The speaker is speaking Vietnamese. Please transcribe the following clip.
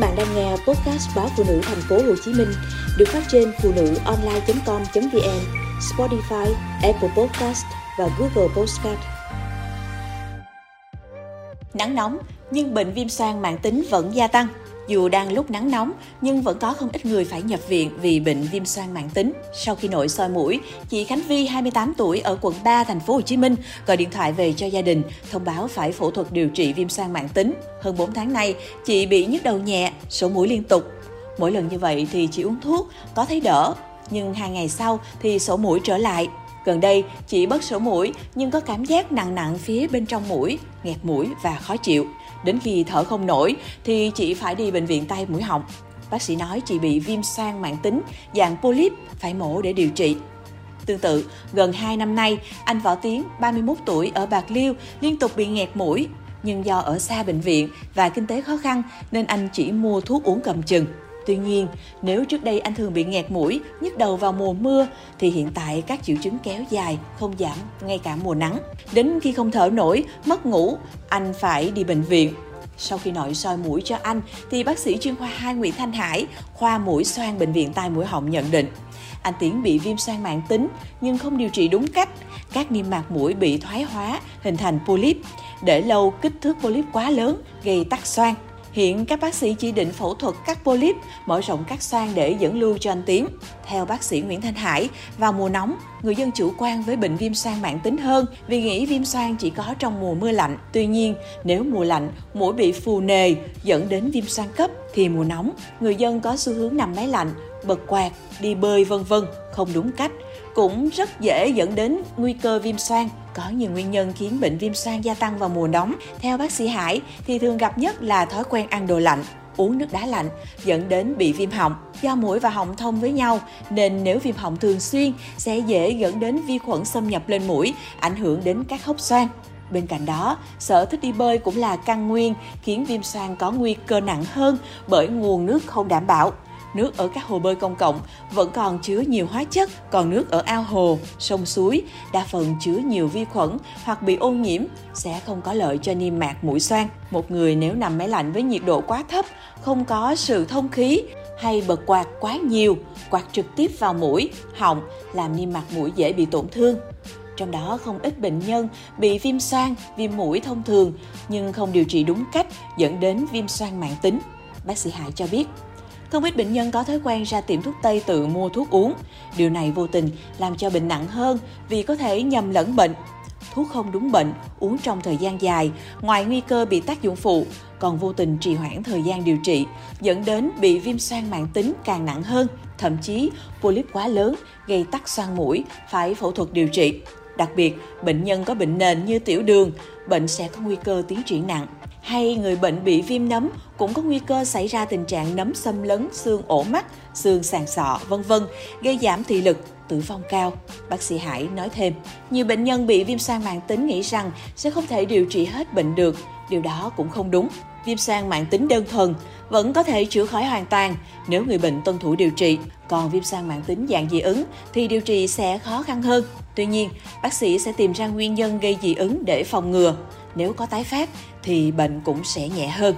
bạn đang nghe podcast báo phụ nữ thành phố Hồ Chí Minh được phát trên phụ nữ online.com.vn, Spotify, Apple Podcast và Google Podcast. Nắng nóng nhưng bệnh viêm xoang mãn tính vẫn gia tăng. Dù đang lúc nắng nóng, nhưng vẫn có không ít người phải nhập viện vì bệnh viêm xoang mãn tính. Sau khi nội soi mũi, chị Khánh Vi, 28 tuổi ở quận 3, thành phố Hồ Chí Minh gọi điện thoại về cho gia đình thông báo phải phẫu thuật điều trị viêm xoang mãn tính. Hơn 4 tháng nay, chị bị nhức đầu nhẹ, sổ mũi liên tục. Mỗi lần như vậy thì chị uống thuốc, có thấy đỡ, nhưng hai ngày sau thì sổ mũi trở lại. Gần đây, chị bớt sổ mũi nhưng có cảm giác nặng nặng phía bên trong mũi, nghẹt mũi và khó chịu. Đến khi thở không nổi thì chị phải đi bệnh viện tay mũi họng. Bác sĩ nói chị bị viêm xoang mãn tính, dạng polyp, phải mổ để điều trị. Tương tự, gần 2 năm nay, anh Võ Tiến, 31 tuổi ở Bạc Liêu, liên tục bị nghẹt mũi. Nhưng do ở xa bệnh viện và kinh tế khó khăn nên anh chỉ mua thuốc uống cầm chừng. Tuy nhiên, nếu trước đây anh thường bị nghẹt mũi, nhức đầu vào mùa mưa, thì hiện tại các triệu chứng kéo dài, không giảm ngay cả mùa nắng. Đến khi không thở nổi, mất ngủ, anh phải đi bệnh viện. Sau khi nội soi mũi cho anh, thì bác sĩ chuyên khoa 2 Nguyễn Thanh Hải, khoa mũi xoang Bệnh viện Tai Mũi Họng nhận định, anh Tiến bị viêm xoang mạng tính nhưng không điều trị đúng cách. Các niêm mạc mũi bị thoái hóa, hình thành polyp. Để lâu, kích thước polyp quá lớn, gây tắc xoang. Hiện các bác sĩ chỉ định phẫu thuật cắt polyp, mở rộng các xoang để dẫn lưu cho anh Tiến. Theo bác sĩ Nguyễn Thanh Hải, vào mùa nóng, người dân chủ quan với bệnh viêm xoang mãn tính hơn vì nghĩ viêm xoang chỉ có trong mùa mưa lạnh. Tuy nhiên, nếu mùa lạnh, mũi bị phù nề dẫn đến viêm xoang cấp thì mùa nóng, người dân có xu hướng nằm máy lạnh, bật quạt, đi bơi vân vân không đúng cách cũng rất dễ dẫn đến nguy cơ viêm xoang. Có nhiều nguyên nhân khiến bệnh viêm xoang gia tăng vào mùa nóng. Theo bác sĩ Hải thì thường gặp nhất là thói quen ăn đồ lạnh, uống nước đá lạnh dẫn đến bị viêm họng. Do mũi và họng thông với nhau nên nếu viêm họng thường xuyên sẽ dễ dẫn đến vi khuẩn xâm nhập lên mũi, ảnh hưởng đến các hốc xoang. Bên cạnh đó, sở thích đi bơi cũng là căn nguyên khiến viêm xoang có nguy cơ nặng hơn bởi nguồn nước không đảm bảo nước ở các hồ bơi công cộng vẫn còn chứa nhiều hóa chất, còn nước ở ao hồ, sông suối đa phần chứa nhiều vi khuẩn hoặc bị ô nhiễm sẽ không có lợi cho niêm mạc mũi xoang. Một người nếu nằm máy lạnh với nhiệt độ quá thấp, không có sự thông khí hay bật quạt quá nhiều, quạt trực tiếp vào mũi, họng làm niêm mạc mũi dễ bị tổn thương. Trong đó không ít bệnh nhân bị viêm xoang, viêm mũi thông thường nhưng không điều trị đúng cách dẫn đến viêm xoang mãn tính. Bác sĩ Hải cho biết, không ít bệnh nhân có thói quen ra tiệm thuốc Tây tự mua thuốc uống. Điều này vô tình làm cho bệnh nặng hơn vì có thể nhầm lẫn bệnh. Thuốc không đúng bệnh, uống trong thời gian dài, ngoài nguy cơ bị tác dụng phụ, còn vô tình trì hoãn thời gian điều trị, dẫn đến bị viêm xoang mãn tính càng nặng hơn, thậm chí polyp quá lớn gây tắc xoang mũi, phải phẫu thuật điều trị. Đặc biệt, bệnh nhân có bệnh nền như tiểu đường, bệnh sẽ có nguy cơ tiến triển nặng hay người bệnh bị viêm nấm cũng có nguy cơ xảy ra tình trạng nấm xâm lấn xương ổ mắt, xương sàn sọ, vân vân, gây giảm thị lực, tử vong cao. Bác sĩ Hải nói thêm, nhiều bệnh nhân bị viêm xoang mãn tính nghĩ rằng sẽ không thể điều trị hết bệnh được, điều đó cũng không đúng. Viêm xoang mãn tính đơn thuần vẫn có thể chữa khỏi hoàn toàn nếu người bệnh tuân thủ điều trị. Còn viêm xoang mãn tính dạng dị ứng thì điều trị sẽ khó khăn hơn. Tuy nhiên, bác sĩ sẽ tìm ra nguyên nhân gây dị ứng để phòng ngừa. Nếu có tái phát thì bệnh cũng sẽ nhẹ hơn.